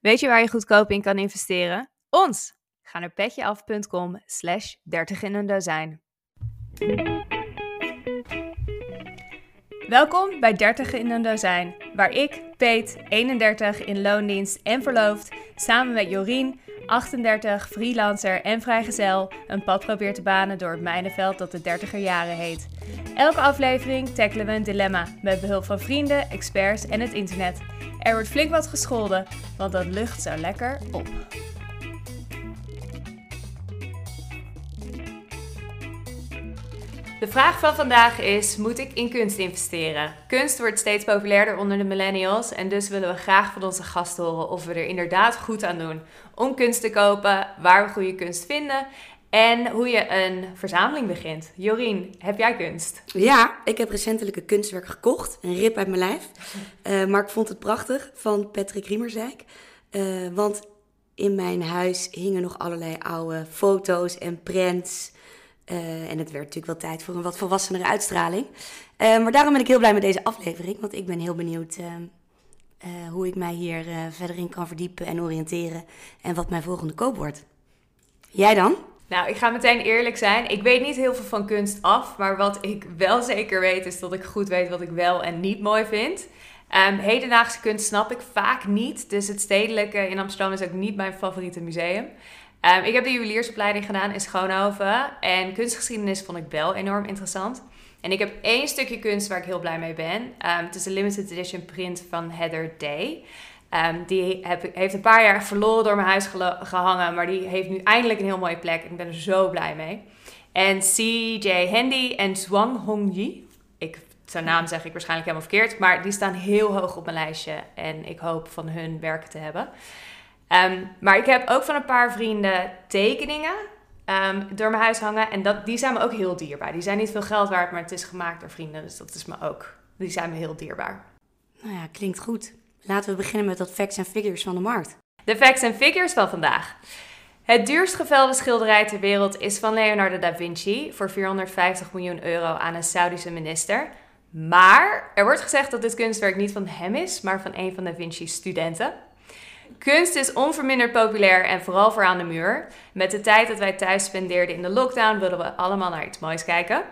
Weet je waar je goedkoop in kan investeren? Ons! Ga naar petjeaf.com slash 30 in een dozijn. Welkom bij 30 in een dozijn, waar ik, Peet, 31, in loondienst en verloofd, samen met Jorien, 38, freelancer en vrijgezel, een pad probeer te banen door het mijnenveld dat de 30er jaren heet. Elke aflevering tackelen we een dilemma met behulp van vrienden, experts en het internet. Er wordt flink wat gescholden, want dat lucht zo lekker op. De vraag van vandaag is: moet ik in kunst investeren? Kunst wordt steeds populairder onder de millennials en dus willen we graag van onze gasten horen of we er inderdaad goed aan doen om kunst te kopen, waar we goede kunst vinden en hoe je een verzameling begint. Jorien, heb jij kunst? Ja, ik heb recentelijk een kunstwerk gekocht, een rip uit mijn lijf. Uh, maar ik vond het prachtig van Patrick Riemerzijk. Uh, want in mijn huis hingen nog allerlei oude foto's en prints. Uh, en het werd natuurlijk wel tijd voor een wat volwassenere uitstraling. Uh, maar daarom ben ik heel blij met deze aflevering. Want ik ben heel benieuwd uh, hoe ik mij hier verder in kan verdiepen en oriënteren. En wat mijn volgende koop wordt. Jij dan? Nou, ik ga meteen eerlijk zijn. Ik weet niet heel veel van kunst af. Maar wat ik wel zeker weet, is dat ik goed weet wat ik wel en niet mooi vind. Um, hedendaagse kunst snap ik vaak niet. Dus het stedelijke in Amsterdam is ook niet mijn favoriete museum. Um, ik heb de juweliersopleiding gedaan in Schoonhoven. En kunstgeschiedenis vond ik wel enorm interessant. En ik heb één stukje kunst waar ik heel blij mee ben. Um, het is een limited edition print van Heather Day. Um, die heb, heeft een paar jaar verloren door mijn huis gehangen. Maar die heeft nu eindelijk een heel mooie plek. En ik ben er zo blij mee. En C.J. Handy en Zwang Hongyi. Ik, zijn naam zeg ik waarschijnlijk helemaal verkeerd. Maar die staan heel hoog op mijn lijstje. En ik hoop van hun werken te hebben. Um, maar ik heb ook van een paar vrienden tekeningen um, door mijn huis hangen. En dat, die zijn me ook heel dierbaar. Die zijn niet veel geld waard, maar het is gemaakt door vrienden. Dus dat is me ook. Die zijn me heel dierbaar. Nou ja, klinkt goed. Laten we beginnen met wat facts en figures van de markt. De facts en figures van vandaag. Het duurst gevelde schilderij ter wereld is van Leonardo da Vinci voor 450 miljoen euro aan een Saudische minister. Maar er wordt gezegd dat dit kunstwerk niet van hem is, maar van een van da Vinci's studenten. Kunst is onverminderd populair en vooral voor aan de muur. Met de tijd dat wij thuis spendeerden in de lockdown wilden we allemaal naar iets moois kijken.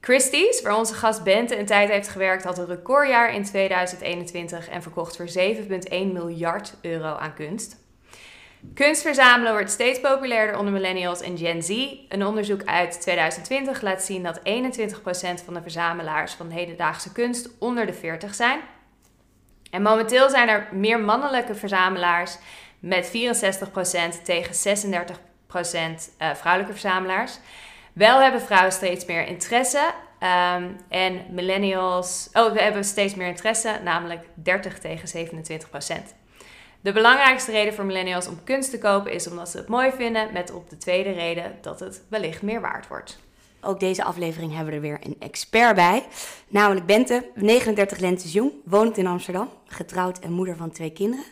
Christie's, waar onze gast Bente een tijd heeft gewerkt, had een recordjaar in 2021 en verkocht voor 7,1 miljard euro aan kunst. Kunst verzamelen wordt steeds populairder onder millennials en Gen Z. Een onderzoek uit 2020 laat zien dat 21% van de verzamelaars van hedendaagse kunst onder de 40 zijn. En momenteel zijn er meer mannelijke verzamelaars met 64% tegen 36% uh, vrouwelijke verzamelaars. Wel hebben vrouwen steeds meer interesse. Um, en millennials, oh, we hebben steeds meer interesse, namelijk 30 tegen 27% De belangrijkste reden voor millennials om kunst te kopen is omdat ze het mooi vinden, met op de tweede reden dat het wellicht meer waard wordt. Ook deze aflevering hebben we er weer een expert bij. Namelijk Bente, 39 lentes jong, woont in Amsterdam. Getrouwd en moeder van twee kinderen.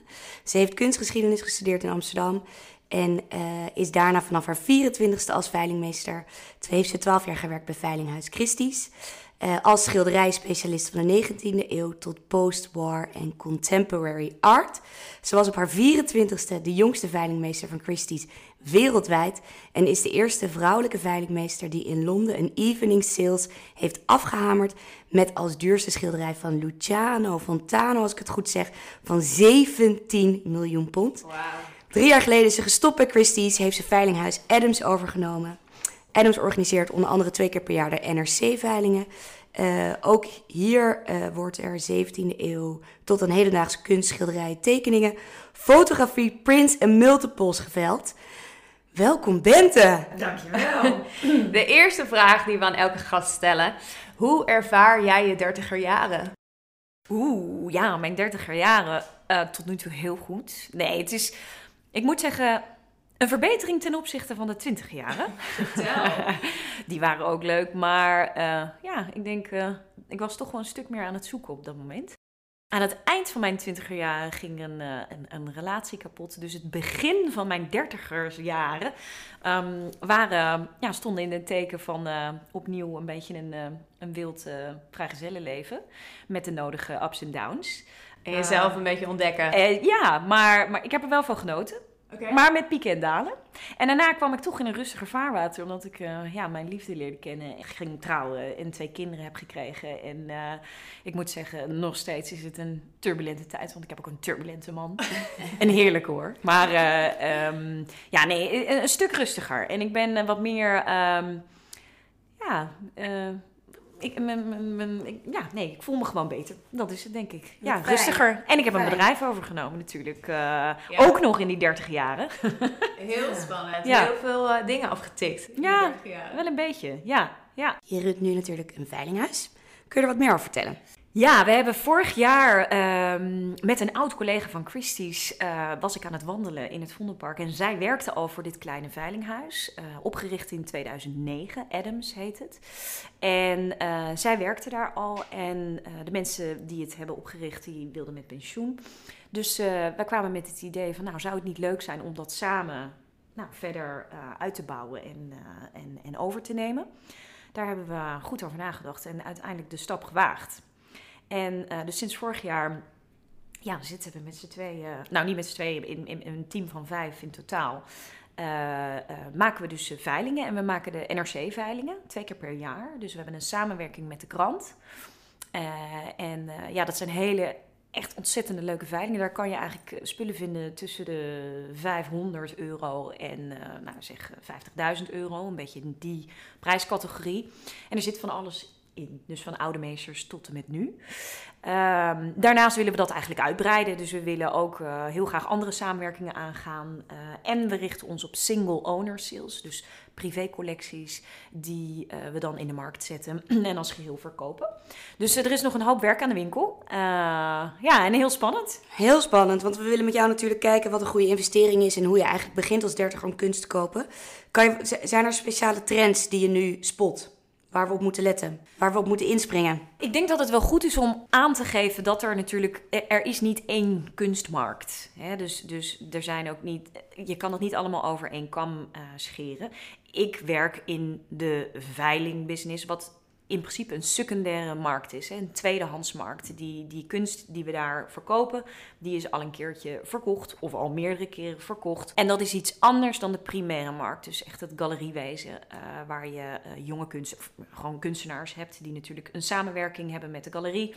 Ze heeft kunstgeschiedenis gestudeerd in Amsterdam. En uh, is daarna vanaf haar 24ste als veilingmeester. Toen heeft ze 12 jaar gewerkt bij Veilinghuis Christie's. Uh, als schilderijspecialist van de 19e eeuw tot post-war en contemporary art. Ze was op haar 24ste de jongste veilingmeester van Christie's wereldwijd. En is de eerste vrouwelijke veilingmeester die in Londen een evening sales heeft afgehamerd. Met als duurste schilderij van Luciano Fontano, als ik het goed zeg, van 17 miljoen pond. Wow. Drie jaar geleden is ze gestopt bij Christie's, heeft ze veilinghuis Adams overgenomen. Adams organiseert onder andere twee keer per jaar de NRC-veilingen. Uh, ook hier uh, wordt er 17e eeuw tot een hedendaagse kunstschilderij, tekeningen, fotografie, prints en multiples geveld. Welkom Bente. Dankjewel. De eerste vraag die we aan elke gast stellen. Hoe ervaar jij je dertiger jaren? Oeh, ja, mijn dertiger jaren uh, tot nu toe heel goed. Nee, het is, ik moet zeggen, een verbetering ten opzichte van de twintig jaren. Die waren ook leuk, maar uh, ja, ik denk, uh, ik was toch wel een stuk meer aan het zoeken op dat moment. Aan het eind van mijn twintiger jaren ging een, uh, een, een, relatie kapot. Dus het begin van mijn dertigersjaren um, waren, ja, stonden in het teken van uh, opnieuw een beetje een, uh, een wild vrijgezellenleven. Met de nodige ups en downs. En jezelf een beetje ontdekken. ja, maar, maar ik heb er wel van genoten. Maar met pieken en dalen. En daarna kwam ik toch in een rustiger vaarwater, omdat ik uh, ja, mijn liefde leerde kennen. Ik ging trouwen en twee kinderen heb gekregen. En uh, ik moet zeggen, nog steeds is het een turbulente tijd, want ik heb ook een turbulente man. en heerlijk hoor. Maar uh, um, ja, nee, een, een, stuk rustiger. En ik ben wat meer, um, ja ik, ja, nee, ik voel me gewoon beter. Dat is het, denk ik. Ja, rustiger. En ik heb een bedrijf overgenomen natuurlijk. Uh, Ook nog in die 30 jaren. Heel spannend. Ja. Heel veel uh, dingen afgetikt. Ja, wel een beetje. Ja, ja. Je runt nu natuurlijk een veilinghuis. Kun je er wat meer over vertellen? Ja, we hebben vorig jaar um, met een oud collega van Christie's uh, was ik aan het wandelen in het Vondelpark. En zij werkte al voor dit kleine veilinghuis, uh, opgericht in 2009, Adams heet het. En uh, zij werkte daar al en de mensen die het hebben opgericht, die wilden met pensioen. Dus wij kwamen met het idee van, nou zou het niet leuk zijn om dat samen nou, verder uit te bouwen en, en, en over te nemen. Daar hebben we goed over nagedacht en uiteindelijk de stap gewaagd. En uh, dus sinds vorig jaar ja, zitten we met z'n tweeën, nou niet met z'n tweeën, in, in, een team van vijf in totaal. Uh, maken we dus veilingen en we maken de NRC-veilingen twee keer per jaar. Dus we hebben een samenwerking met de krant. en ja, dat zijn hele echt ontzettende leuke veilingen. Daar kan je eigenlijk spullen vinden tussen de 500 euro en uh, nou zeg 50.000 euro. Een beetje in die prijscategorie. En er zit van alles in. Dus van oude meesters tot en met nu. Um, daarnaast willen we dat eigenlijk uitbreiden. Dus we willen ook uh, heel graag andere samenwerkingen aangaan. Uh, en we richten ons op single owner sales. Dus privécollecties die uh, we dan in de markt zetten en als geheel verkopen. Dus er is nog een hoop werk aan de winkel. ja, en heel spannend. Heel spannend, want we willen met jou natuurlijk kijken wat een goede investering is en hoe je eigenlijk begint als dertiger om kunst te kopen. Zijn er speciale trends die je nu spot? Waar we op moeten letten, waar we op moeten inspringen. Ik denk dat het wel goed is om aan te geven dat er natuurlijk, er is niet één kunstmarkt. Hè? Dus, dus er zijn ook niet, je kan het niet allemaal over één kam uh, scheren. Ik werk in de veilingbusiness, wat in principe een secundaire markt is. Hè? Een tweedehandsmarkt. Die, die kunst die we daar verkopen, die is al een keertje verkocht of al meerdere keren verkocht. En dat is iets anders dan de primaire markt. Dus echt het galeriewezen, uh, waar je uh, jonge kunst, gewoon kunstenaars hebt die natuurlijk een samenwerking hebben met de galerie.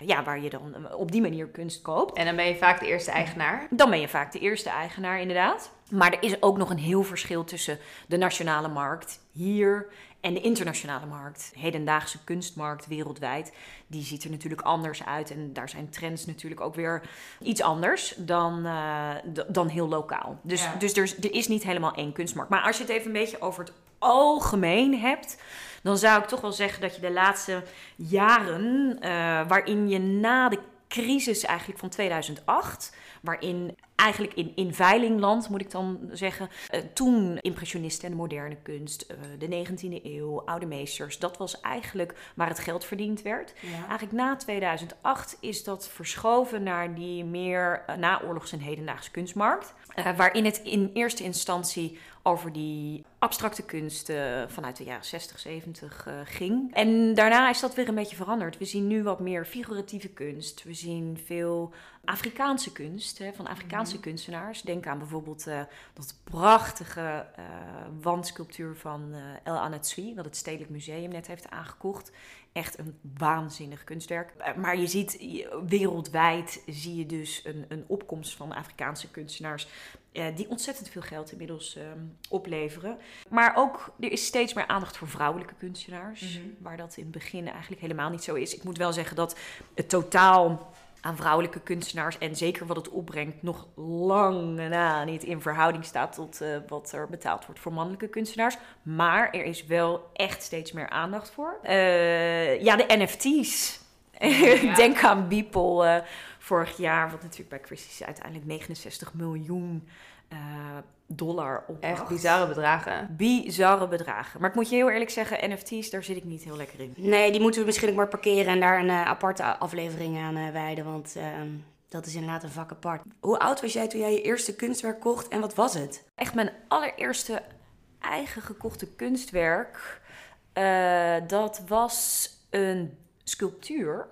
Ja, waar je dan eh, op die manier kunst koopt. En dan ben je vaak de eerste eigenaar? Dan ben je vaak de eerste eigenaar, inderdaad. Maar er is ook nog een heel verschil tussen de nationale markt hier en de internationale markt, hedendaagse kunstmarkt wereldwijd, die ziet er natuurlijk anders uit. En daar zijn trends natuurlijk ook weer iets anders dan, uh, dan heel lokaal. Dus, ja. dus er, er is niet helemaal één kunstmarkt. Maar als je het even een beetje over het algemeen hebt, dan zou ik toch wel zeggen dat je de laatste jaren, uh, waarin je na de crisis eigenlijk van 2008, waarin eigenlijk in, in veilingland, moet ik dan zeggen. Uh, toen impressionisten en de moderne kunst, uh, de 19e eeuw, oude meesters. Dat was eigenlijk waar het geld verdiend werd. Eigenlijk na 2008 is dat verschoven naar die meer uh, naoorlogs- en hedendaagse kunstmarkt. waarin het in eerste instantie over die abstracte kunst vanuit de jaren 60, 70 uh, ging. En daarna is dat weer een beetje veranderd. We zien nu wat meer figuratieve kunst. We zien veel Afrikaanse kunst, hè, van Afrikaanse mhm. kunstenaars. Denk aan bijvoorbeeld uh, dat prachtige uh, wandsculptuur van El Anatsui, wat het Stedelijk Museum net heeft aangekocht. Echt een waanzinnig kunstwerk. Maar je ziet wereldwijd zie je dus een, een opkomst van Afrikaanse kunstenaars uh, die ontzettend veel geld inmiddels uh, opleveren. Maar ook, er is steeds meer aandacht voor vrouwelijke kunstenaars. Mm -hmm. Waar dat in het begin eigenlijk helemaal niet zo is. Ik moet wel zeggen dat het totaal aan vrouwelijke kunstenaars en zeker wat het opbrengt, nog lang na niet in verhouding staat tot uh, wat er betaald wordt voor mannelijke kunstenaars. Maar er is wel echt steeds meer aandacht voor. Uh, ja, de NFT's. Ja. Denk aan Beeple uh, vorig jaar, wat natuurlijk bij Christie's uiteindelijk 69 miljoen dollar op. Echt bizarre bedragen. Bizarre bedragen. Maar ik moet je heel eerlijk zeggen, NFT's, daar zit ik niet heel lekker in. Nee, die moeten we misschien ook maar parkeren en daar een uh, aparte aflevering aan uh, wijden. Want ehm, dat is inderdaad een vak apart. Hoe oud was jij toen jij je eerste kunstwerk kocht en wat was het? Echt mijn allereerste eigen gekochte kunstwerk. dat was een sculptuur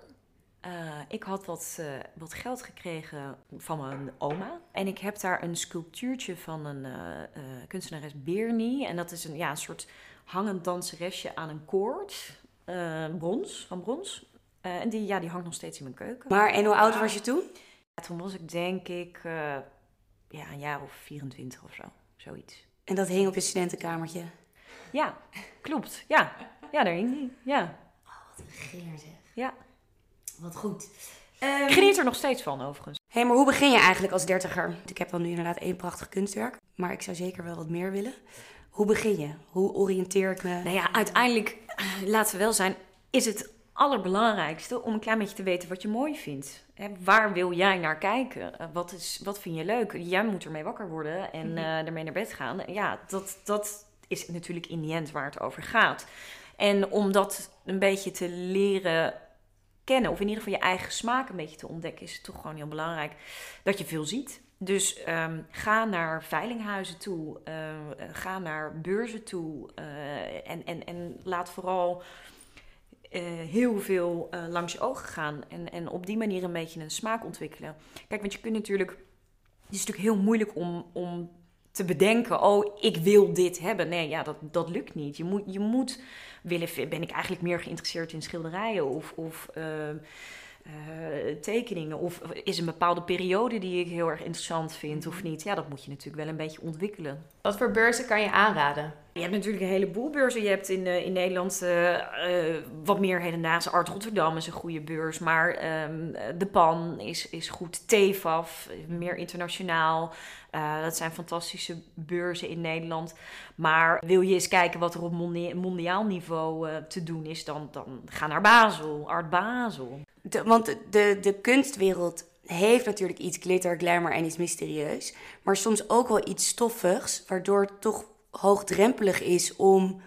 uh, ik had wat, uh, wat geld gekregen van mijn oma. En ik heb daar een sculptuurtje van een uh, kunstenares Bernie. En dat is een, ja, een soort hangend danseresje aan een koord. brons, van brons. en die, ja, die hangt nog steeds in mijn keuken. Maar en hoe oud was je toen? Ja, toen was ik denk ik ja, een jaar of 24 of zo. Zoiets. En dat hing op je studentenkamertje? Ja, klopt. Ja, ja daar hing die. Ja. Oh, wat een geer zeg. Ja. Wat goed. Um, ik geniet er nog steeds van, overigens. Hé, hey, maar hoe begin je eigenlijk als dertiger? Ik heb dan nu inderdaad één prachtig kunstwerk, maar ik zou zeker wel wat meer willen. Hoe begin je? Hoe oriënteer ik me? Nou ja, uiteindelijk, eh, laten we wel zijn, is het allerbelangrijkste om een klein beetje te weten wat je mooi vindt. Waar wil jij naar kijken? Eh, wat, is, wat vind je leuk? Jij moet ermee wakker worden en uh, ermee naar bed gaan. Ja, dat, dat is natuurlijk in die end waar het over gaat. En om dat een beetje te leren kennen, of in ieder geval je eigen smaak een beetje te ontdekken, is het toch gewoon heel belangrijk dat je veel ziet. Dus um, ga naar veilinghuizen toe, uh, ga naar beurzen toe uh, en, en, en laat vooral heel veel langs je ogen gaan. En, en op die manier een beetje een smaak ontwikkelen. Kijk, want je kunt natuurlijk. Het is natuurlijk heel moeilijk om, om te bedenken: oh, ik wil dit hebben. Nee, ja, dat, dat lukt niet. Je moet. Je moet willen, ben ik eigenlijk meer geïnteresseerd in schilderijen of, of uh, uh, tekeningen? Of is een bepaalde periode die ik heel erg interessant vind of niet? Ja, dat moet je natuurlijk wel een beetje ontwikkelen. Wat voor beurzen kan je aanraden? Je hebt natuurlijk een heleboel beurzen. Je hebt in, uh, in Nederland wat meer hedendaagse. Art Rotterdam is een goede beurs. Maar um, de PAN is, is goed. TEFAF, meer internationaal. Dat zijn fantastische beurzen in Nederland. Maar wil je eens kijken wat er op mondiaal niveau te doen is, dan, dan ga naar Basel, Art Basel. Want de, de kunstwereld heeft natuurlijk iets glitter, glamour en iets mysterieus. Maar soms ook wel iets stoffigs, waardoor het toch hoogdrempelig is om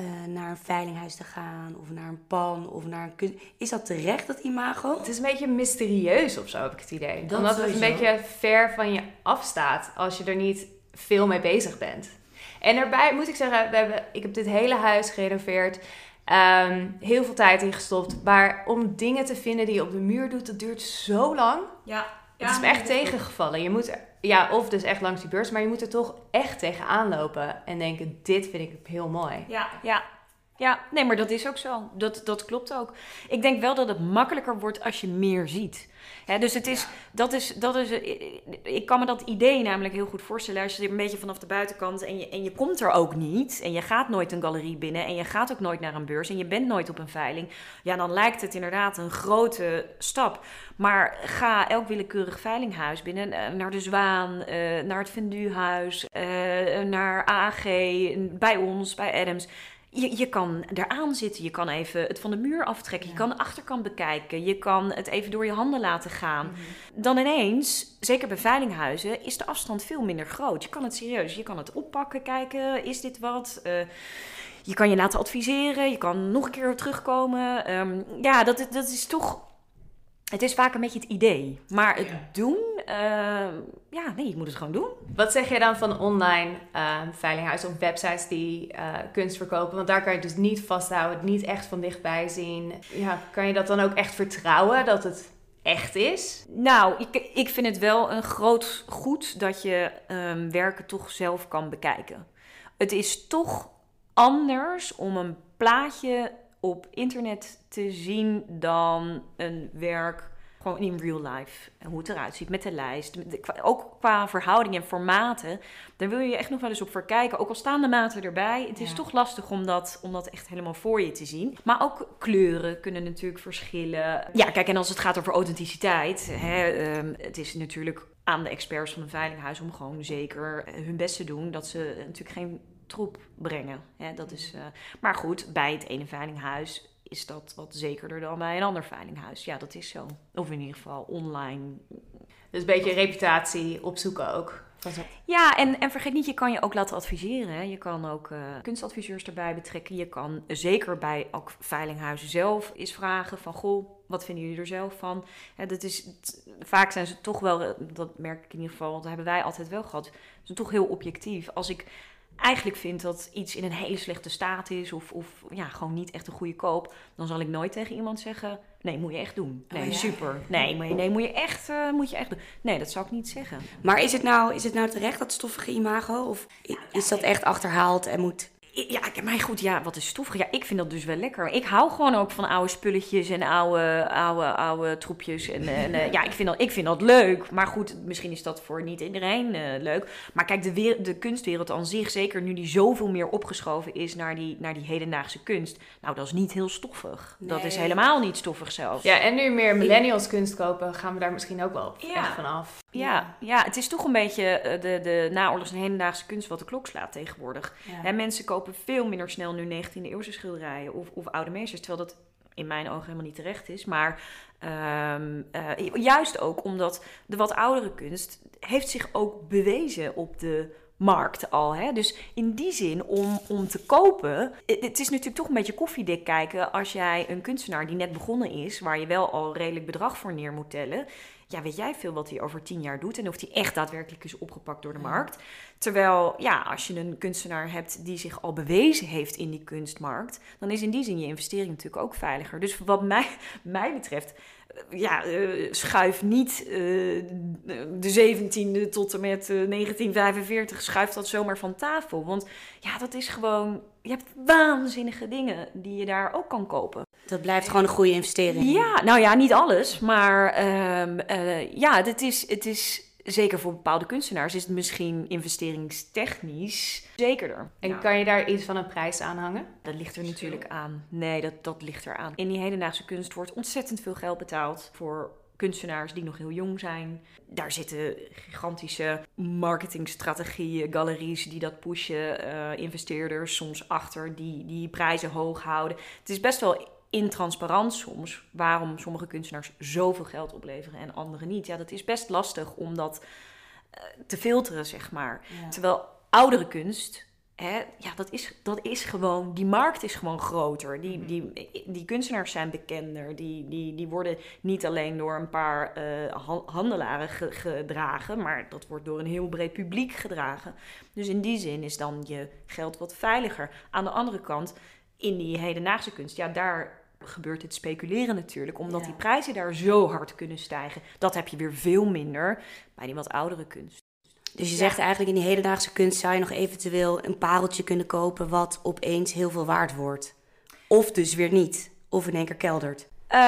uh, naar een veilinghuis te gaan of naar een pan of naar een kunst. Is dat terecht, dat imago? Het is een beetje mysterieus of zo, heb ik het idee. Dat Omdat het een beetje ver van je afstaat als je er niet veel mee bezig bent. En daarbij moet ik zeggen, we hebben, ik heb dit hele huis gerenoveerd. Um, heel veel tijd ingestopt. Maar om dingen te vinden die je op de muur doet, dat duurt zo lang. Ja. Het is me echt tegengevallen. Je moet, ja, of dus echt langs die beurs, maar je moet er toch echt tegenaan lopen en denken: dit vind ik heel mooi. Ja, ja. Ja, nee, maar dat is ook zo. Dat, dat klopt ook. Ik denk wel dat het makkelijker wordt als je meer ziet. Dus het is, dat is, dat is, ik kan me dat idee namelijk heel goed voorstellen. Als je er een beetje vanaf de buitenkant en je, en je komt er ook niet. En je gaat nooit een galerie binnen. En je gaat ook nooit naar een beurs. En je bent nooit op een veiling. Ja, dan lijkt het inderdaad een grote stap. Maar ga elk willekeurig veilinghuis binnen. Eh, naar de Zwaan, eh, naar het Venduhuis, uh, naar AAG, bij ons, bij Adams Je, je kan eraan zitten, je kan even het van de muur aftrekken, je kan de achterkant bekijken, je kan het even door je handen laten gaan. Mhm. Dan ineens, zeker bij veilinghuizen, is de afstand veel minder groot. Je kan het serieus, je kan het oppakken, kijken, is dit wat? Eh, je kan je laten adviseren, je kan nog een keer terugkomen. Ehm, ja, dat, dat is toch. Het is vaak een beetje het idee. Maar het doen, ehm, ja, nee, je moet het gewoon doen. Wat zeg jij dan van online eh, veilinghuizen of websites die eh, kunst verkopen? Want daar kan je dus niet vasthouden, niet echt van dichtbij zien. Ja, kan je dat dan ook echt vertrouwen dat het echt is? Nou, ik, ik vind het wel een groot goed dat je ehm, werken toch zelf kan bekijken. Het is toch anders om een plaatje op internet te zien dan een werk gewoon in real life. En hoe het eruit ziet met de lijst. de- ook qua verhouding en formaten. Daar wil je echt nog wel eens op voor kijken. Ook al staan de maten erbij. Het is Ja. toch lastig om dat, om dat echt helemaal voor je te zien. Maar ook kleuren kunnen natuurlijk verschillen. Ja, kijk, en als het gaat over authenticiteit. Hè, ehm, het is natuurlijk aan de experts van een veilinghuis om gewoon zeker hun best te doen. Dat ze natuurlijk geen troep brengen. Hè, dat is, eh, maar goed, bij het ene veilinghuis is dat wat zekerder dan bij een ander veilinghuis. Ja, dat is zo. Of in ieder geval online. Dus een beetje reputatie opzoeken ook. Ja, en, en vergeet niet, je kan je ook laten adviseren. hè. Je kan ook eh, kunstadviseurs erbij betrekken. Je kan zeker bij ook veilinghuizen zelf eens vragen van... Goh, wat vinden jullie er zelf van? Hè, dat is, vaak zijn ze toch wel, eh, dat merk ik in ieder geval... dat hebben wij altijd wel gehad. Ze zijn toch heel objectief. Als ik eigenlijk vind dat iets in een hele slechte staat is... of, of ja, gewoon niet echt een goede koop... dan zal ik nooit tegen iemand zeggen... nee, moet je echt doen. Nee, Oh ja. super. Nee, maar- nee moet, je echt, eh, moet je echt doen. Nee, dat zou ik niet zeggen. Maar is het, nou, is het nou terecht, dat stoffige imago? Of i- is dat echt achterhaald en moet... Ja, maar goed, ja, wat is stoffig? Ja, ik vind dat dus wel lekker. Ik hou gewoon ook van oude spulletjes en oude, oude, oude troepjes. En, en eh, ja, ik vind, dat, ik vind dat leuk. Maar goed, misschien is dat voor niet iedereen eh, leuk. Maar kijk, de, de kunstwereld aan zich, zeker nu die zoveel meer opgeschoven is naar die, naar die hedendaagse kunst. Nou, dat is niet heel stoffig. Dat is helemaal niet stoffig zelfs. Ja, en nu meer millennials kunst kopen, gaan we daar misschien ook wel Ja. echt van af. Ja, ja, het is toch een beetje eh, de, de naoorlogs- en hedendaagse kunst wat de klok slaat tegenwoordig. Hè, mensen kopen veel minder snel nu 19e eeuwse schilderijen of, of oude meesters. Terwijl dat in mijn ogen helemaal niet terecht is. Maar ehm, eh, juist ook omdat de wat oudere kunst heeft zich ook bewezen op de markt al. Hè? Dus in die zin, om, om te kopen... Het is natuurlijk toch een beetje koffiedik kijken... als jij een kunstenaar die net begonnen is... waar je wel al redelijk bedrag voor neer moet tellen... ja, weet jij veel wat hij over tien jaar doet... en of hij echt daadwerkelijk is opgepakt door de markt. Terwijl, ja, als je een kunstenaar hebt... die zich al bewezen heeft in die kunstmarkt... dan is in die zin je investering natuurlijk ook veiliger. Dus wat mij, mij betreft... eh, Ja, eh, schuif niet eh, de 17e tot en met eh, 1945, schuif dat zomaar van tafel. Want ja, dat is gewoon, je hebt waanzinnige dingen die je daar ook kan kopen. Dat blijft gewoon een goede investering. Ja, nou ja, niet alles, maar ehm, eh, ja, het is, het is zeker voor bepaalde kunstenaars is het misschien investeringstechnisch zekerder. En Ja. kan je daar iets van een prijs aan hangen? Dat ligt er natuurlijk aan. Nee, dat, dat ligt er aan. In die hedendaagse kunst wordt ontzettend veel geld betaald voor kunstenaars die nog heel jong zijn. Daar zitten gigantische marketingstrategieën, galeries die dat pushen, eh, investeerders soms achter die die prijzen hoog houden. Het is best wel intransparant soms waarom sommige kunstenaars zoveel geld opleveren en anderen niet. Ja, dat is best lastig om dat eh, te filteren, zeg maar. Terwijl oudere kunst, hè, ja, dat is, dat is gewoon, die markt is gewoon groter. Die, die, die kunstenaars zijn bekender. Die, die, die worden niet alleen door een paar eh, han- handelaren ge- gedragen, maar dat wordt door een heel breed publiek gedragen. Dus in die zin is dan je geld wat veiliger. Aan de andere kant, in die hedendaagse kunst, ja, daar gebeurt het speculeren natuurlijk, omdat die prijzen daar zo hard kunnen stijgen. Dat heb je weer veel minder bij die wat oudere kunst. Dus je zegt eigenlijk in die hedendaagse kunst zou je nog eventueel een pareltje kunnen kopen wat opeens heel veel waard wordt. Of dus weer niet. Of in één keer keldert. Eh,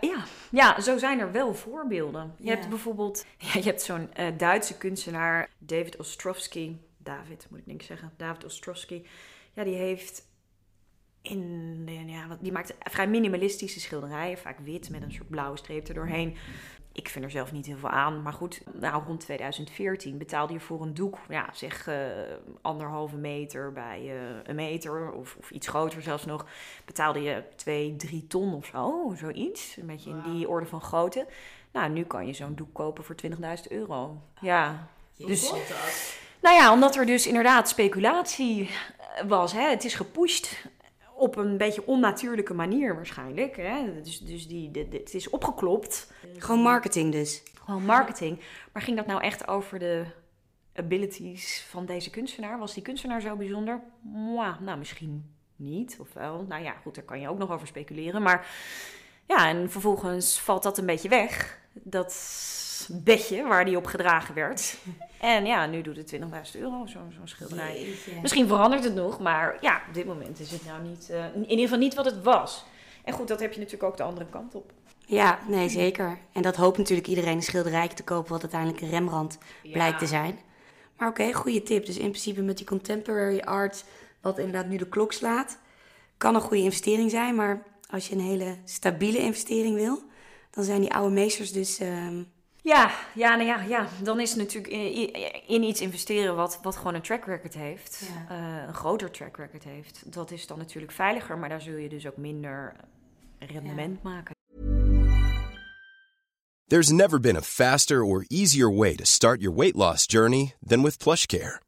ja. ja, zo zijn er wel voorbeelden. Je hebt bijvoorbeeld ja, je hebt zo'n eh, Duitse kunstenaar, David Ostrowski. David, moet ik denk ik zeggen. David Ostrowski. Ja, die heeft in, ja, die maakt vrij minimalistische schilderijen. Vaak wit met een soort blauwe streep er doorheen. ik vind er zelf niet heel veel aan. Maar goed, nou, rond 2014 betaalde je voor een doek, ja, zeg uh, anderhalve meter bij uh, een meter of, of, iets groter zelfs nog. Betaalde je 2, 3 ton of zo, zoiets. Een beetje in die orde van grootte. Nou, nu kan je zo'n doek kopen voor 20.000 euro. Ja, dus... Nou ja, omdat er dus inderdaad speculatie was. Hè? Het is gepusht op een beetje onnatuurlijke manier waarschijnlijk. Hè? Dus, dus die, de, het is opgeklopt. Gewoon marketing dus. Gewoon marketing. Maar ging dat nou echt over de abilities van deze kunstenaar? Was die kunstenaar zo bijzonder? Mwah, nou, misschien niet. Of wel. Nou ja, goed, daar kan je ook nog over speculeren. Maar ja, en vervolgens valt dat een beetje weg. Dat bedje waar die op gedragen werd. En ja, nu doet het 20.000 euro, zo'n zo schilderij. Misschien verandert het nog, maar ja, op dit moment is het nou niet, uh, in ieder geval niet wat het was. En goed, dat heb je natuurlijk ook de andere kant op. Ja, nee, zeker. En dat hoopt natuurlijk iedereen een schilderij te kopen, wat uiteindelijk een Rembrandt blijkt te zijn. Maar oké, goede tip. Dus in principe met die contemporary art, wat inderdaad nu de klok slaat, kan een goede investering zijn. Maar als je een hele stabiele investering wil, dan zijn die oude meesters dus ehm, ja, ja, nou ja, ja, dan is het natuurlijk in, iets investeren wat, wat gewoon een track record heeft. Uh, een groter track record heeft. Dat is dan natuurlijk veiliger, maar daar zul je dus ook minder rendement ja. maken. There's never been a faster or easier way to start your weight loss journey than with PlushCare.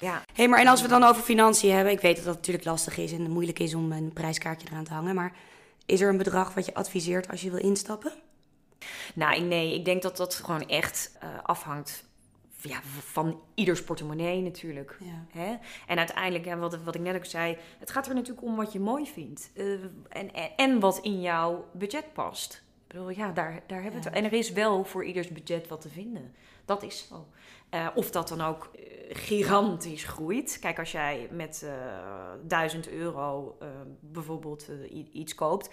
Ja, hey, maar en als we het dan over financiën hebben, ik weet dat dat natuurlijk lastig is en moeilijk is om een prijskaartje eraan te hangen, maar is er een bedrag wat je adviseert als je wil instappen? Nou, nee, ik denk dat dat gewoon echt uh, afhangt ja, van ieders portemonnee natuurlijk. Hè? En uiteindelijk, wat, wat ik net ook zei, het gaat er natuurlijk om wat je mooi vindt. Uh, en, en, en, wat in jouw budget past. Ik bedoel, ja, daar, daar hebben we het. En er is wel voor ieders budget wat te vinden. Dat is zo. Uh, of dat dan ook uh, gigantisch groeit. Kijk, als jij met duizend euro bijvoorbeeld iets koopt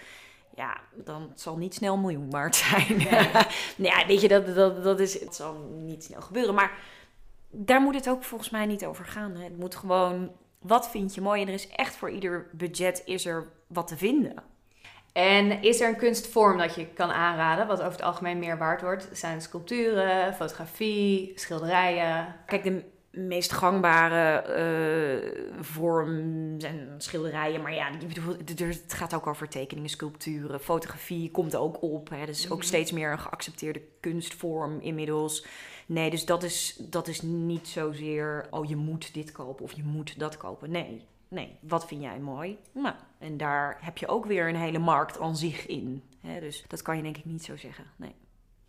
ja, dan zal niet snel miljoen waard zijn. nou ja, weet je, dat, dat, dat is, het zal niet snel gebeuren. Maar daar moet het ook volgens mij niet over gaan. Hè. Het moet gewoon, wat vind je mooi? En er is echt voor ieder budget is er wat te vinden. En is er een kunstvorm dat je kan aanraden, wat over het algemeen meer waard wordt? Zijn sculpturen, fotografie, schilderijen? Kijk, de meest gangbare uh, vorm zijn schilderijen. Maar ja, het gaat ook over tekeningen, sculpturen, fotografie komt ook op. Hè. Dat is ook mhm. steeds meer een geaccepteerde kunstvorm inmiddels. Nee, dus dat is, dat is niet zozeer, oh je moet dit kopen of je moet dat kopen. Nee, nee, wat vind jij mooi? Nou, en daar heb je ook weer een hele markt aan zich in. Dus dat kan je denk ik niet zo zeggen, nee.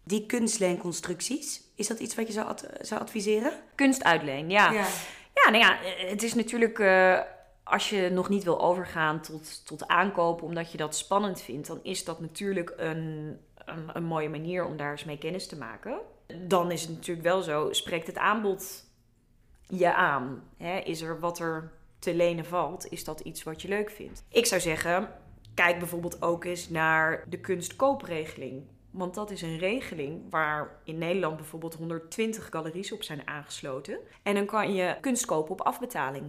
Die kunstleenconstructies, is dat iets wat je zou, zou adviseren? Kunstuitleen, ja. ja. Ja, nou ja, het is natuurlijk... Uh, als je nog niet wil overgaan tot, tot aankopen omdat je dat spannend vindt, dan is dat natuurlijk een, een, een, mooie manier om daar eens mee kennis te maken. Dan is het natuurlijk wel zo, spreekt het aanbod je aan? Is er wat er te lenen valt? Is dat iets wat je leuk vindt? Ik zou zeggen, kijk bijvoorbeeld ook eens naar de kunstkoopregeling. Want dat is een regeling waar in Nederland bijvoorbeeld 120 galeries op zijn aangesloten. En dan kan je kunst kopen op afbetaling.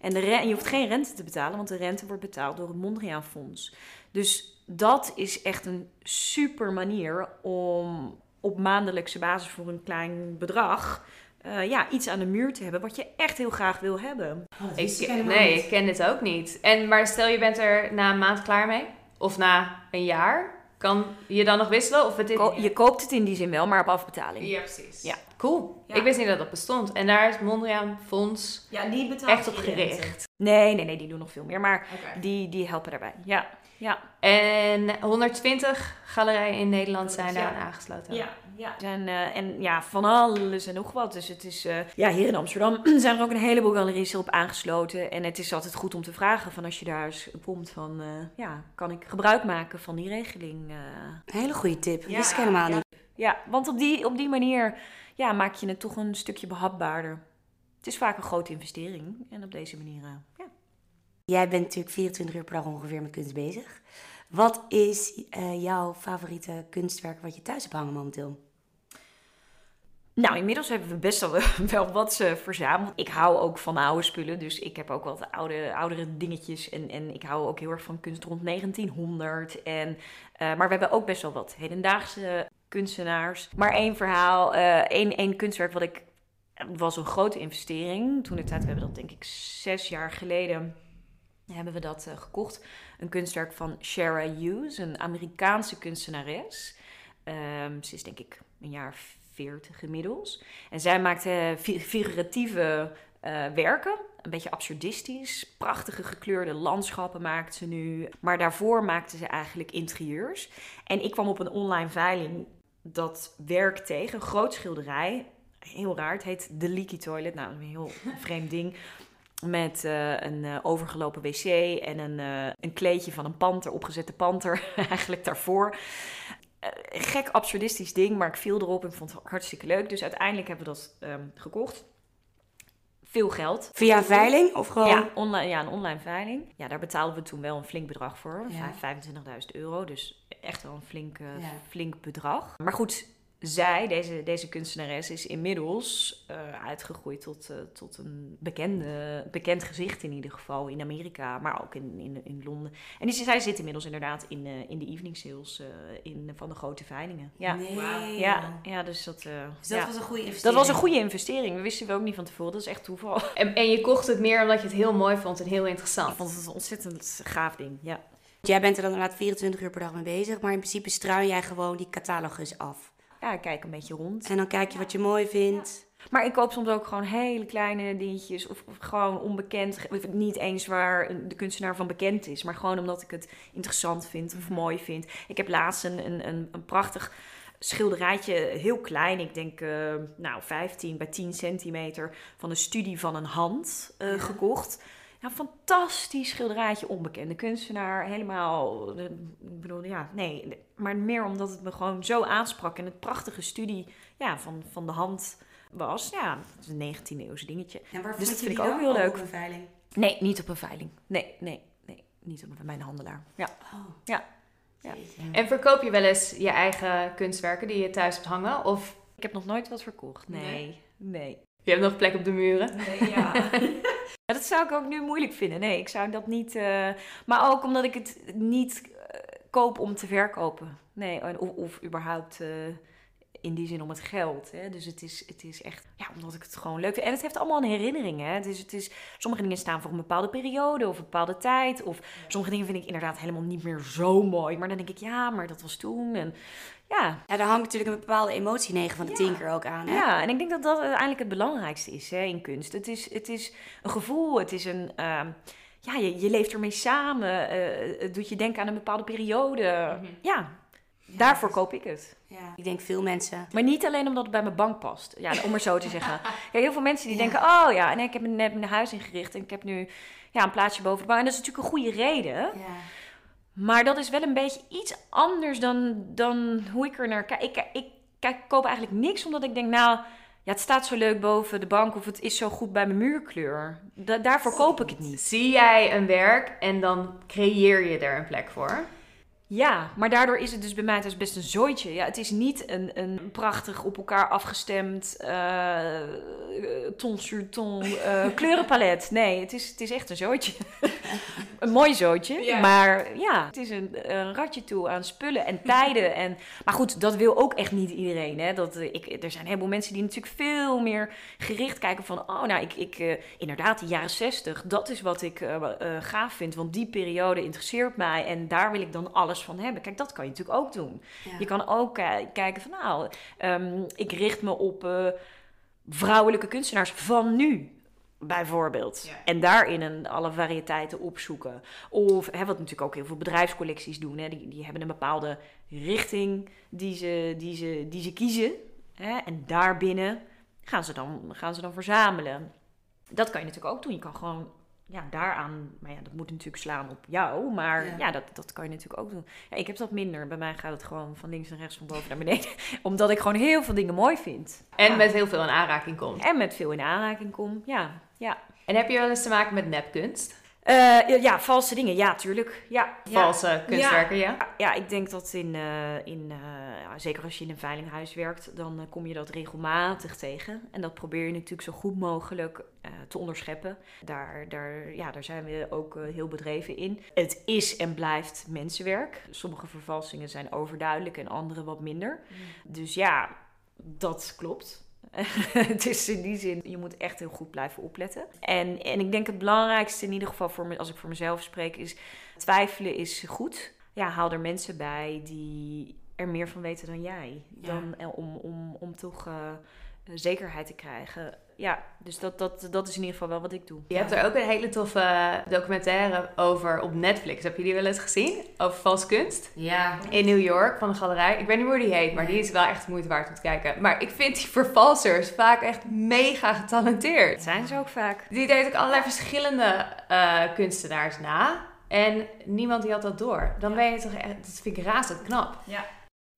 En de je hoeft geen rente te betalen, want de rente wordt betaald door het Mondriaan Fonds. Dus dat is echt een super manier om op maandelijkse basis voor een klein bedrag uh, ja, iets aan de muur te hebben wat je echt heel graag wil hebben. Oh, ik, nee, ik ken dit ook niet. En, maar stel je bent er na een maand klaar mee? Of na een jaar? Kan je dan nog wisselen? Of het Je koopt het in die zin wel, maar op afbetaling. Ja, precies. Ja. Cool. Ja. Ik wist niet dat dat bestond. En daar is Mondriaan Fonds Ja, die betaalt echt op gericht. Nee, nee, nee, die doen nog veel meer. Maar die, die helpen daarbij. Ja, ja. En 120 galerijen in Nederland zijn Ja. daar aangesloten. Ja, ja. Zijn, eh, en ja, van alles en nog wat. Dus het is, eh, ja, hier in Amsterdam zijn er ook een heleboel galeries op aangesloten. En het is altijd goed om te vragen van als je daar eens komt van, eh, ja, kan ik gebruik maken van die regeling? eh? Een hele goede tip. Ja, Wist ik helemaal ja. niet. Ja, want op die, op die manier ja, maak je het toch een stukje behapbaarder. Het is vaak een grote investering en op deze manier, eh. Jij bent natuurlijk 24 uur per dag ongeveer met kunst bezig. Wat is eh, jouw favoriete kunstwerk wat je thuis hebt hangen momenteel? Nou, inmiddels hebben we best wel, wat eh, verzameld. Ik hou ook van oude spullen, dus ik heb ook wat oude, oudere dingetjes. En, en ik hou ook heel erg van kunst rond 1900. En, eh, maar we hebben ook best wel wat hedendaagse kunstenaars. Maar één verhaal, eh, één, één kunstwerk wat ik... Was een grote investering. Toen de tijd, we hebben dat denk ik zes jaar geleden... Hebben we dat eh, gekocht. Een kunstwerk van Shara Hughes, een Amerikaanse kunstenares. Ehm, ze is denk ik een jaar 40 inmiddels. En zij maakt eh, fi- figuratieve eh, werken, een beetje absurdistisch. Prachtige gekleurde landschappen maakt ze nu. Maar daarvoor maakte ze eigenlijk interieurs. En ik kwam op een online veiling dat werk tegen, een groot schilderij. Heel raar, het heet The Leaky Toilet. Nou, een heel vreemd ding. Met eh, een eh, overgelopen wc en een, eh, een kleedje van een panter, opgezette panter, eigenlijk daarvoor. Gek absurdistisch ding, maar ik viel erop en vond het hartstikke leuk. Dus uiteindelijk hebben we dat ehm, gekocht. Veel geld. Via veiling of gewoon? Ja, online, ja, een online veiling. Ja, daar betaalden we toen wel een flink bedrag voor. Ja. Vijf- 25.000 euro. Dus echt wel een flink, Ja. flink bedrag. Maar goed, zij, deze, deze kunstenares, is inmiddels eh, uitgegroeid tot, eh, tot een bekende, bekend gezicht in ieder geval in Amerika, maar ook in, in, in Londen. En die, zij zit inmiddels inderdaad in, eh, in de evening sales eh, in, van de grote veilingen. Ja, Nee. ja, ja dus dat, eh, Dus dat ja. was een goede investering. dat was een goede investering. We wisten we ook niet van tevoren. Dat is echt toeval. En, en je kocht het meer omdat je het heel mooi vond en heel interessant. Ik vond het een ontzettend gaaf ding. Ja. Jij bent er dan inderdaad 24 uur per dag mee bezig, maar in principe struin jij gewoon die catalogus af. Ja, ik kijk een beetje rond. En dan kijk je wat je mooi vindt. Maar ik koop soms ook gewoon hele kleine dingetjes. Of, of gewoon onbekend. Of Niet eens waar de kunstenaar van bekend is. Maar gewoon omdat ik het interessant vind of mooi vind. Ik heb laatst een, een, een, een prachtig schilderijtje. Heel klein. Ik denk eh, nou 15 bij 10 centimeter. Van een studie van een hand eh, gekocht. Ja, fantastisch schilderijtje, onbekende kunstenaar. Helemaal, eh, ik bedoel, ja, nee. Maar meer omdat het me gewoon zo aansprak. En het prachtige studie ja, van, van de hand was. Ja, het is een 19e eeuwse dingetje. En waar Dus vond dat je vind ik ook heel leuk. op een veiling. Nee, niet op een veiling. Nee, nee, nee. Niet op mijn handelaar. Ja. Oh. Ja. ja. En verkoop je wel eens je eigen kunstwerken die je thuis hebt hangen? Of Ik heb nog nooit wat verkocht. Nee. Nee? Nee. je hebt nog plek op de muren? Nee, ja. Ja, dat zou ik ook nu moeilijk vinden. Nee, ik zou dat niet. eh, Maar ook omdat ik het niet eh, koop om te verkopen. Nee, of, of überhaupt eh, in die zin om het geld. Hè. Dus het is, het is echt. Ja, omdat ik het gewoon leuk vind. En het heeft allemaal een herinnering. Hè. Is, het is, sommige dingen staan voor een bepaalde periode of een bepaalde tijd. Of sommige dingen vind ik inderdaad helemaal niet meer zo mooi. Maar dan denk ik, ja, maar dat was toen. En ja, Ja, daar hangt natuurlijk een bepaalde emotie 9 van de 10 keer ook aan. Hè? ja, en ik denk dat dat uiteindelijk het belangrijkste is hè, in kunst. Het is, het is een gevoel, het is een... ehm, ja, je, je leeft ermee samen. eh, het doet je denken aan een bepaalde periode. Ja, daarvoor koop ik het. Ja. Ik denk veel mensen. Maar niet alleen omdat het bij mijn bank past. Ja, om maar zo te zeggen. Kijk, heel veel mensen die denken... Oh ja, en ik heb net mijn huis ingericht... en ik heb nu ja, een plaatsje boven de bank. En dat is natuurlijk een goede reden. Ja. Maar dat is wel een beetje iets anders dan, dan hoe ik er naar kijk. Ik, ik kijk, koop eigenlijk niks omdat ik denk, nou, ja, het staat zo leuk boven de bank of het is zo goed bij mijn muurkleur. Da- daarvoor koop ik het niet. Zie jij een werk en dan creëer je er een plek voor? Ja, maar daardoor is het dus bij mij thuis best een zooitje. Ja, het is niet een, een prachtig op elkaar afgestemd eh ton sur ton eh, kleurenpalet. Nee, het is, het is echt een zooitje. een mooi zootje. Maar ja, het is een, een ratje toe aan spullen en tijden. En, maar goed, dat wil ook echt niet iedereen. Hè? Dat, eh, ik, er zijn een heleboel mensen die natuurlijk veel meer gericht kijken van... oh, nou, ik, ik, uh, inderdaad, de jaren zestig, dat is wat ik uh, gaaf vind. Want die periode interesseert mij en daar wil ik dan alles van hebben. Kijk, dat kan je natuurlijk ook doen. Ja. Je kan ook kijken van, nou, um, ik richt me op vrouwelijke kunstenaars van nu bijvoorbeeld. Ja. En daarin een, alle variëteiten opzoeken. Of hè, wat natuurlijk ook heel veel bedrijfscollecties doen. Hè, die, die hebben een bepaalde richting die ze, die ze, die ze kiezen. Hè, en daarbinnen gaan ze, dan, gaan ze dan verzamelen. Dat kan je natuurlijk ook doen. Je kan gewoon ja, daaraan, maar ja, dat moet natuurlijk slaan op jou, maar ja, dat, dat kan je natuurlijk ook doen. Ja, ik heb dat minder. Bij mij gaat het gewoon van links naar rechts, van boven naar beneden. Omdat ik gewoon heel veel dingen mooi vind. En met heel veel in aanraking komt. En met veel in aanraking kom, ja. ja. En heb je wel eens te maken met nepkunst? Uh, ja, valse dingen, ja, tuurlijk. Ja, valse kunstwerken, ja. ja. ja. ik denk dat in, uh, in uh, zeker als je in een veilinghuis werkt, dan kom je dat regelmatig tegen. En dat probeer je natuurlijk zo goed mogelijk te onderscheppen. Daar, daar, ja, daar zijn we ook heel bedreven in. Het is en blijft mensenwerk. Sommige vervalsingen zijn overduidelijk en andere wat minder. Mm. Dus ja, dat klopt. het is in die zin, je moet echt heel goed blijven opletten. En, en ik denk het belangrijkste in ieder geval, voor me, als ik voor mezelf spreek, is twijfelen is goed. Ja, haal er mensen bij die er meer van weten dan jij. Dan, eh, om, om, om toch uh, zekerheid te krijgen ja, dus dat, dat, dat is in ieder geval wel wat ik doe. Je hebt er ook een hele toffe documentaire over op Netflix. Heb je die wel eens gezien? Over vals kunst? Ja. In New York van een galerij. Ik weet niet hoe die heet, maar die is wel echt moeite waard om te kijken. Maar ik vind die vervalsers vaak echt mega getalenteerd. Dat zijn ze ook vaak. Die deed ook allerlei verschillende uh, kunstenaars na. En niemand die had dat door. Dan ben je toch echt, dat vind ik razend knap. Ja.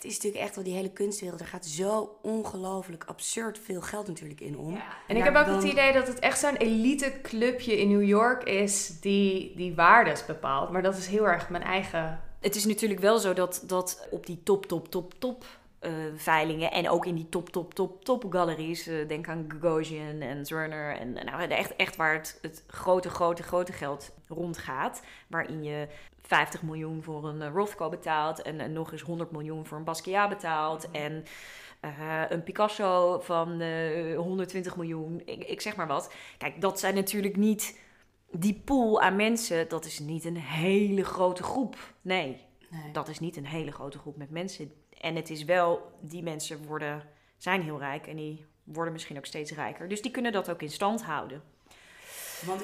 Het is natuurlijk echt wel die hele kunstwereld. Er gaat zo ongelooflijk absurd veel geld natuurlijk in om. Ja. En, ik heb ook het idee dat het echt zo'n elite clubje in New York is die die waardes bepaalt. Maar dat is heel erg mijn eigen. Het is natuurlijk wel zo dat, dat op die top, top, top, top uh, veilingen en ook in die top, top, top, top galeries. Uh, denk aan Gagosian en Turner. En nou, echt, echt waar het, het grote, grote, grote geld rondgaat. Waarin je 50 miljoen voor een eh, Rothko betaalt en, en, nog eens 100 miljoen voor een Basquiat betaalt. Mhm. En uh, een Picasso van uh, 120 miljoen, ik, ik, zeg maar wat. Kijk, dat zijn natuurlijk niet die pool aan mensen, dat is niet een hele grote groep. Nee, nee, dat is niet een hele grote groep met mensen. En het is wel, die mensen worden, zijn heel rijk en die worden misschien ook steeds rijker. Dus die kunnen dat ook in stand houden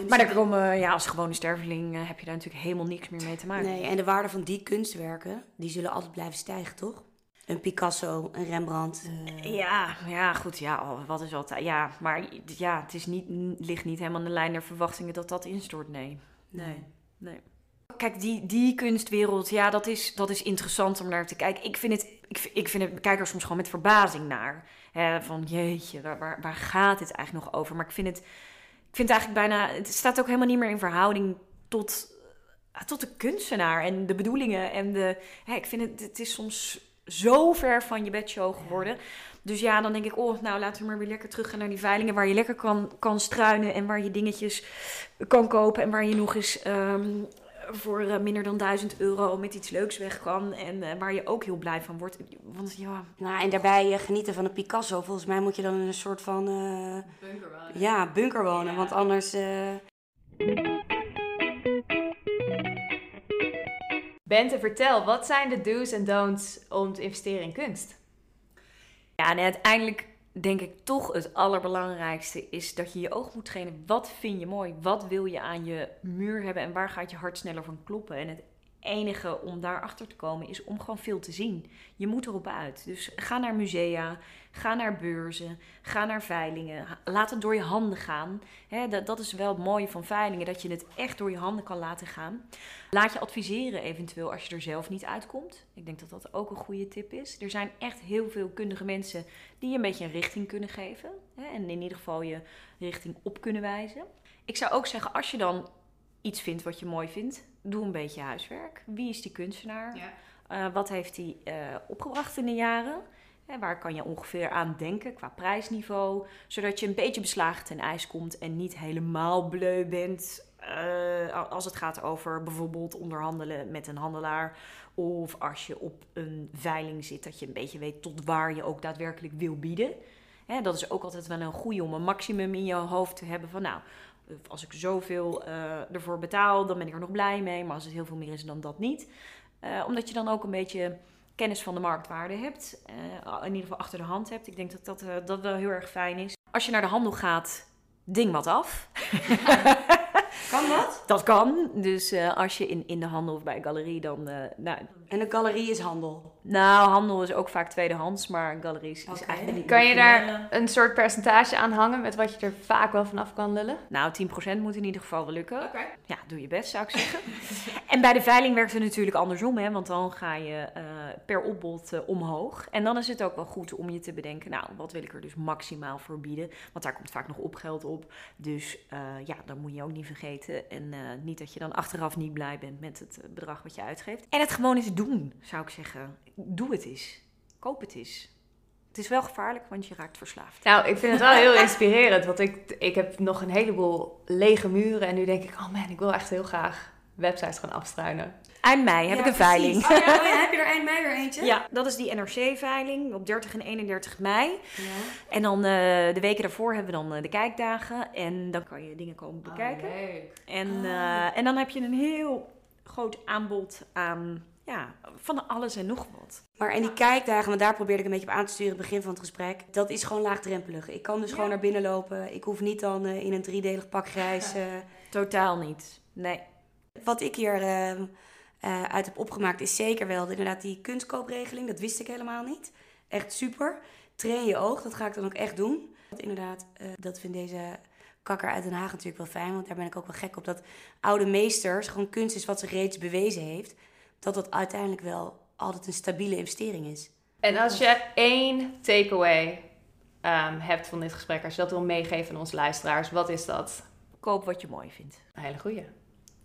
maar daar komen, ja, als gewone sterveling uh, heb je daar natuurlijk helemaal niks meer mee te maken. Nee, en de waarde van die kunstwerken, die zullen altijd blijven stijgen, toch? Een Picasso, een Rembrandt. Uh... Ja, ja, goed, ja, wat is altijd. Ja, maar ja, het is niet, ligt niet helemaal in de lijn der verwachtingen dat dat instort. Nee, nee, nee. Kijk, die, die kunstwereld, ja, dat is, dat is interessant om naar te kijken. Ik vind het, ik, ik vind het, ik kijk er soms gewoon met verbazing naar. Hè, van jeetje, waar, waar, gaat dit eigenlijk nog over? Maar ik vind het vind eigenlijk bijna, het staat ook helemaal niet meer in verhouding tot, eh, tot de kunstenaar en de bedoelingen. En de, hè, ik vind het, het is soms zo ver van je bedshow geworden. Dus ja, dan denk ik, oh, nou laten we maar weer lekker terug gaan naar die veilingen waar je lekker kan, kan struinen en waar je dingetjes kan kopen en waar je nog eens ehm, voor uh, minder dan 1000 euro met iets leuks weg kan. En uh, waar je ook heel blij van wordt. Want ja. Nou, en daarbij uh, genieten van een Picasso. Volgens mij moet je dan in een soort van. bunker wonen. Ja, bunker wonen. Ja. Want anders. Bente, vertel, wat zijn de do's en don'ts om te investeren in kunst? Ja, en uiteindelijk denk ik toch het allerbelangrijkste is dat je je oog moet trainen. Wat vind je mooi? Wat wil je aan je muur hebben en waar gaat je hart sneller van kloppen? En het enige om daarachter te komen is om gewoon veel te zien. Je moet erop uit. Dus ga naar musea, ga naar beurzen, ga naar veilingen. Laat het door je handen gaan. dat, dat is wel het mooie van veilingen, dat je het echt door je handen kan laten gaan. Laat je adviseren eventueel als je er zelf niet uitkomt. Ik denk dat dat ook een goede tip is. Er zijn echt heel veel kundige mensen die je een beetje een richting kunnen geven. en in ieder geval je richting op kunnen wijzen. Ik zou ook zeggen, als je dan iets vindt wat je mooi vindt, doe een beetje huiswerk. Wie is die kunstenaar? Ja. Uh, wat heeft hij uh, opgebracht in de jaren? Waar kan je ongeveer aan denken qua prijsniveau? Zodat je een beetje beslagen ten ijs komt en niet helemaal bleu bent. eh, als het gaat over bijvoorbeeld onderhandelen met een handelaar. Of als je op een veiling zit, dat je een beetje weet tot waar je ook daadwerkelijk wil bieden. Dat is ook altijd wel een goede om een maximum in je hoofd te hebben van nou, als ik zoveel uh, ervoor betaal, dan ben ik er nog blij mee. Maar als het heel veel meer is dan dat niet. Uh, omdat je dan ook een beetje kennis van de marktwaarde hebt. Uh, in ieder geval achter de hand hebt. Ik denk dat dat, dat wel heel erg fijn is. Als je naar de handel gaat, ding wat af. kan dat? Dat kan. Dus uh, als je in, in de handel of bij een galerie dan... Uh, nou, en een galerie is handel? Nou, handel is ook vaak tweedehands, maar een galerie is, okay. eigenlijk niet... Kan je daar een soort percentage aan hangen met wat je er vaak wel vanaf kan lullen? Nou, 10% moet in ieder geval wel lukken. Okay. Ja, doe je best zou ik zeggen. en bij de veiling werkt het natuurlijk andersom, hè, want dan ga je uh, per opbod uh, omhoog. En dan is het ook wel goed om je te bedenken, nou, wat wil ik er dus maximaal voor bieden? Want daar komt vaak nog opgeld op. Dus uh, ja, dan moet je ook niet vergeten. En niet dat je dan achteraf niet blij bent met het bedrag wat je uitgeeft. En het gewoon eens doen, zou ik zeggen. Doe het eens. Koop het eens. Het is wel gevaarlijk, want je raakt verslaafd. Nou, ik vind het wel heel inspirerend. Want ik, ik heb nog een heleboel lege muren. En nu denk ik, oh man, ik wil echt heel graag websites gaan afstruinen. Eind mei heb ik een veiling. Oh, ja, oh ja, heb je er eind mei weer eentje? Ja, dat is die NRC-veiling op 30 en 31 mei. Ja. En dan uh, de weken daarvoor hebben we dan uh, de kijkdagen. En dan kan je dingen komen bekijken. Oh, en, uh, en dan heb je een heel groot aanbod aan ja, van alles en nog wat. Maar en die kijkdagen, want daar probeerde ik een beetje op aan te sturen, het begin van het gesprek. Dat is gewoon laagdrempelig. Ik kan dus gewoon naar binnen lopen. Ik hoef niet dan uh, in een driedelig pak grijs. Uh... Totaal niet. Nee. Wat ik hier uh, uit heb opgemaakt is zeker wel inderdaad die kunstkoopregeling. Dat wist ik helemaal niet. Echt super. Train je oog, dat ga ik dan ook echt doen. Inderdaad, dat vindt deze kakker uit Den Haag natuurlijk wel fijn. Want daar ben ik ook wel gek op. Dat oude meesters, gewoon kunst is wat zich reeds bewezen heeft dat dat uiteindelijk wel altijd een stabiele investering is. En als je één takeaway um, hebt van dit gesprek, als je dat wil meegeven aan onze luisteraars, wat is dat? Koop wat je mooi vindt. Een hele goeie.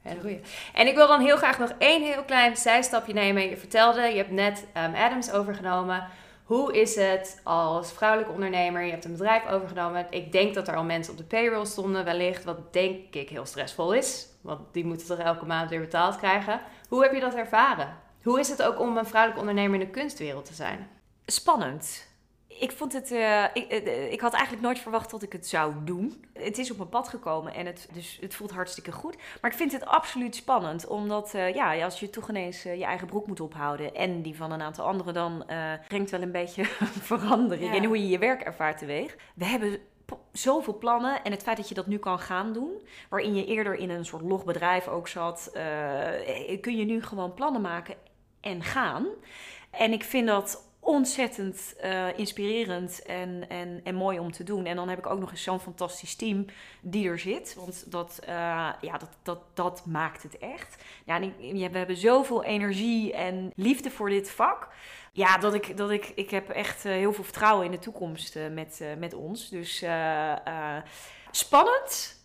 Hele goeie. En ik wil dan heel graag nog één heel klein zijstapje nemen. Je vertelde, je hebt net um, Adams overgenomen. Hoe is het als vrouwelijke ondernemer? Je hebt een bedrijf overgenomen. Ik denk dat er al mensen op de payroll stonden, wellicht. Wat denk ik heel stressvol is. Want die moeten toch elke maand weer betaald krijgen. Hoe heb je dat ervaren? Hoe is het ook om een vrouwelijke ondernemer in de kunstwereld te zijn? Spannend. Ik vond het. Uh, ik, uh, ik, had eigenlijk nooit verwacht dat ik het zou doen. Het is op mijn pad gekomen en het, dus het voelt hartstikke goed. Maar ik vind het absoluut spannend. Omdat uh, ja, als je toch ineens je eigen broek moet ophouden. En die van een aantal anderen, dan brengt wel een beetje verandering ja. in hoe je je werk ervaart teweeg. We hebben zoveel plannen. En het feit dat je dat nu kan gaan doen, waarin je eerder in een soort logbedrijf ook zat, kun je nu gewoon plannen maken en gaan. En ik vind dat ontzettend uh, inspirerend en, en, en mooi om te doen. En dan heb ik ook nog eens zo'n fantastisch team die er zit. Want dat, uh, ja, dat, dat, dat maakt het echt. Ja, we hebben zoveel energie en liefde voor dit vak. Ja, dat ik, dat ik, ik heb echt uh, heel veel vertrouwen in de toekomst met, met ons. Dus spannend,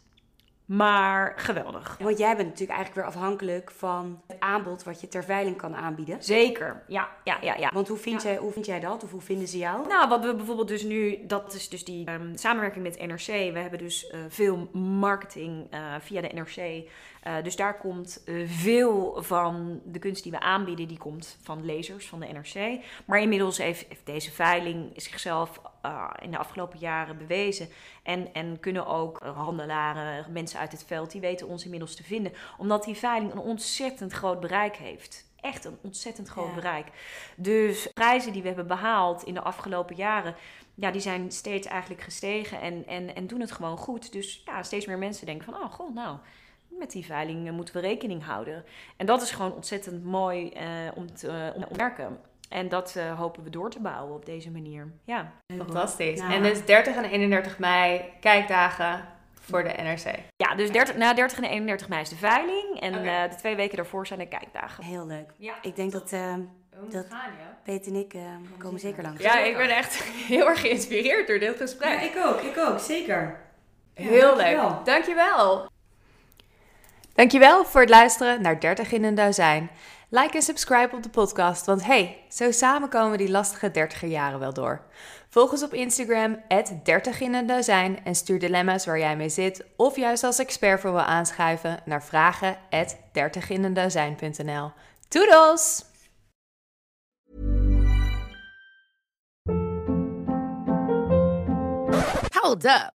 maar geweldig. Want jij bent natuurlijk eigenlijk weer afhankelijk van het aanbod wat je ter veiling kan aanbieden. Zeker, ja, ja, ja. ja. Want hoe vind, ja. jij, hoe vind jij dat? Of hoe vinden ze jou? Nou, wat we bijvoorbeeld dus nu, dat is dus die um, samenwerking met NRC. We hebben dus uh, veel marketing uh, via de NRC. Uh, dus daar komt veel van de kunst die we aanbieden, die komt van lezers van de NRC. Maar inmiddels heeft, heeft deze veiling zichzelf uh, in de afgelopen jaren bewezen. En, en kunnen ook handelaren, mensen uit het veld, die weten ons inmiddels te vinden. Omdat die veiling een ontzettend groot bereik heeft echt een ontzettend groot ja. bereik. Dus prijzen die we hebben behaald in de afgelopen jaren, ja, die zijn steeds eigenlijk gestegen en, en, en doen het gewoon goed. Dus ja, steeds meer mensen denken van, oh god, nou, met die veiling moeten we rekening houden. En dat is gewoon ontzettend mooi uh, om, te, uh, om te merken. En dat uh, hopen we door te bouwen op deze manier. Ja. Fantastisch. En dus 30 en 31 mei, kijkdagen voor de NRC. Ja, dus 30, na 30 en 31 mei is de veiling. En okay. uh, de twee weken daarvoor zijn de kijkdagen. Heel leuk. Ja. Ik denk dat, uh, dat gaan, ja. Peter en ik uh, komen zeker langs. Ja, ik ben echt heel erg geïnspireerd door dit gesprek. Ja, ik ook. Ik ook. Zeker. Heel dankjewel. leuk. Dankjewel. Dankjewel voor het luisteren naar 30 in een dozijn. Like en subscribe op de podcast, want hey, zo samen komen we die lastige dertiger jaren wel door. Volg ons op Instagram, 30 in een dozijn en stuur dilemma's waar jij mee zit of juist als expert voor wil aanschuiven naar vragen 30 in een! Hold up.